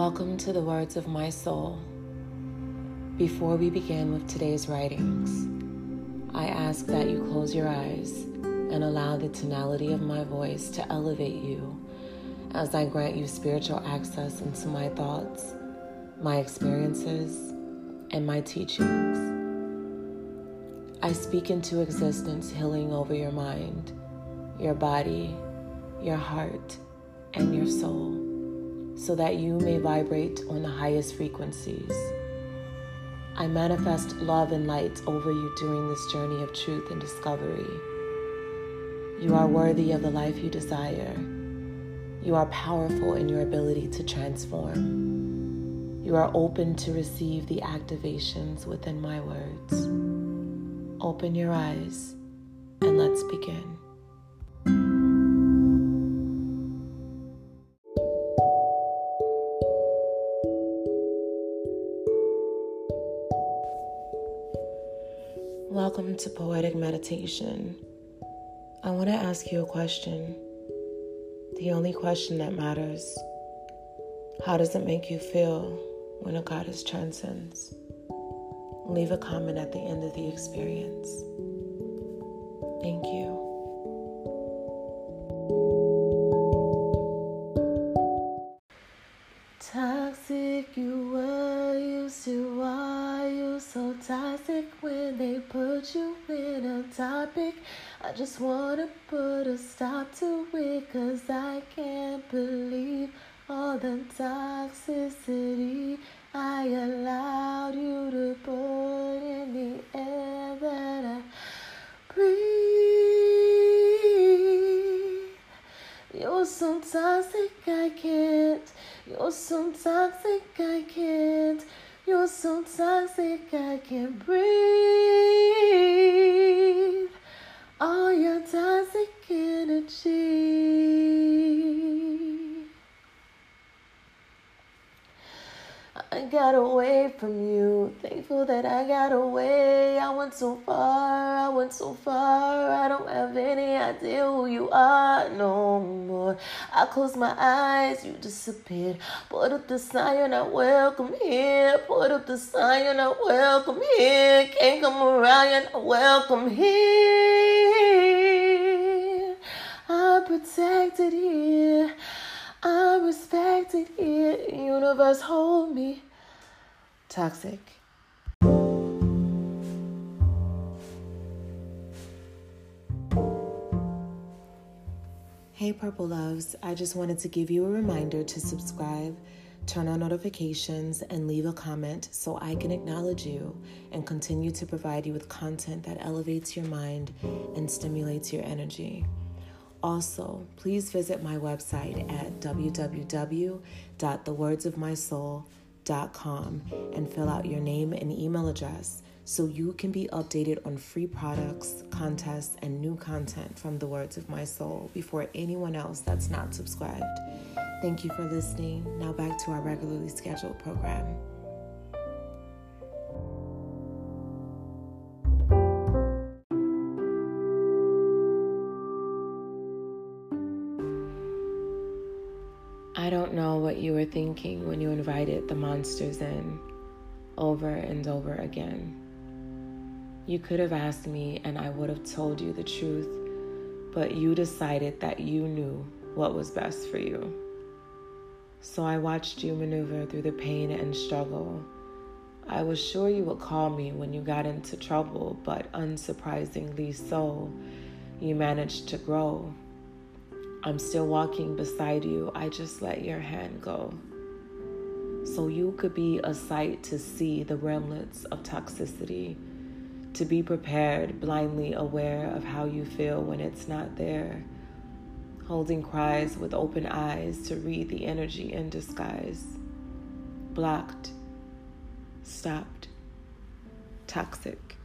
Welcome to the words of my soul. Before we begin with today's writings, I ask that you close your eyes and allow the tonality of my voice to elevate you as I grant you spiritual access into my thoughts, my experiences, and my teachings. I speak into existence healing over your mind, your body, your heart, and your soul so that you may vibrate on the highest frequencies. I manifest love and light over you during this journey of truth and discovery. You are worthy of the life you desire. You are powerful in your ability to transform. You are open to receive the activations within my words. Open your eyes and let's begin. Welcome to Poetic Meditation. I want to ask you a question. The only question that matters. How does it make you feel when a goddess transcends? Leave a comment at the end of the experience. Topic? I just wanna put a stop to it, cause I can't believe all the toxicity I allowed you to put in the air that I breathe. You're so toxic, I can't. You're so toxic, I can't. You're so toxic, I can't breathe. Got away from you. Thankful that I got away. I went so far, I went so far. I don't have any idea who you are no more. I closed my eyes, you disappeared. Put up the sign, you're not welcome here. Put up the sign, you're not welcome here. Can't come around, you're not welcome here. I'm protected here. I'm respected here. Universe, hold me. Toxic. Hey, Purple Loves. I just wanted to give you a reminder to subscribe, turn on notifications, and leave a comment so I can acknowledge you and continue to provide you with content that elevates your mind and stimulates your energy. Also, please visit my website at www.thewordsofmysoul.com and fill out your name and email address so you can be updated on free products, contests, and new content from the Words of My Soul before anyone else that's not subscribed. Thank you for listening. Now back to our regularly scheduled program. I don't know what you were thinking when you invited the monsters in over and over again. You could have asked me, and I would have told you the truth, but you decided that you knew what was best for you. So I watched you maneuver through the pain and struggle. I was sure you would call me when you got into trouble, but unsurprisingly so, you managed to grow. I'm still walking beside you. I just let your hand go. So you could be a sight to see the remnants of toxicity, to be prepared, blindly aware of how you feel when it's not there, holding cries with open eyes to read the energy in disguise. Blocked, stopped, toxic.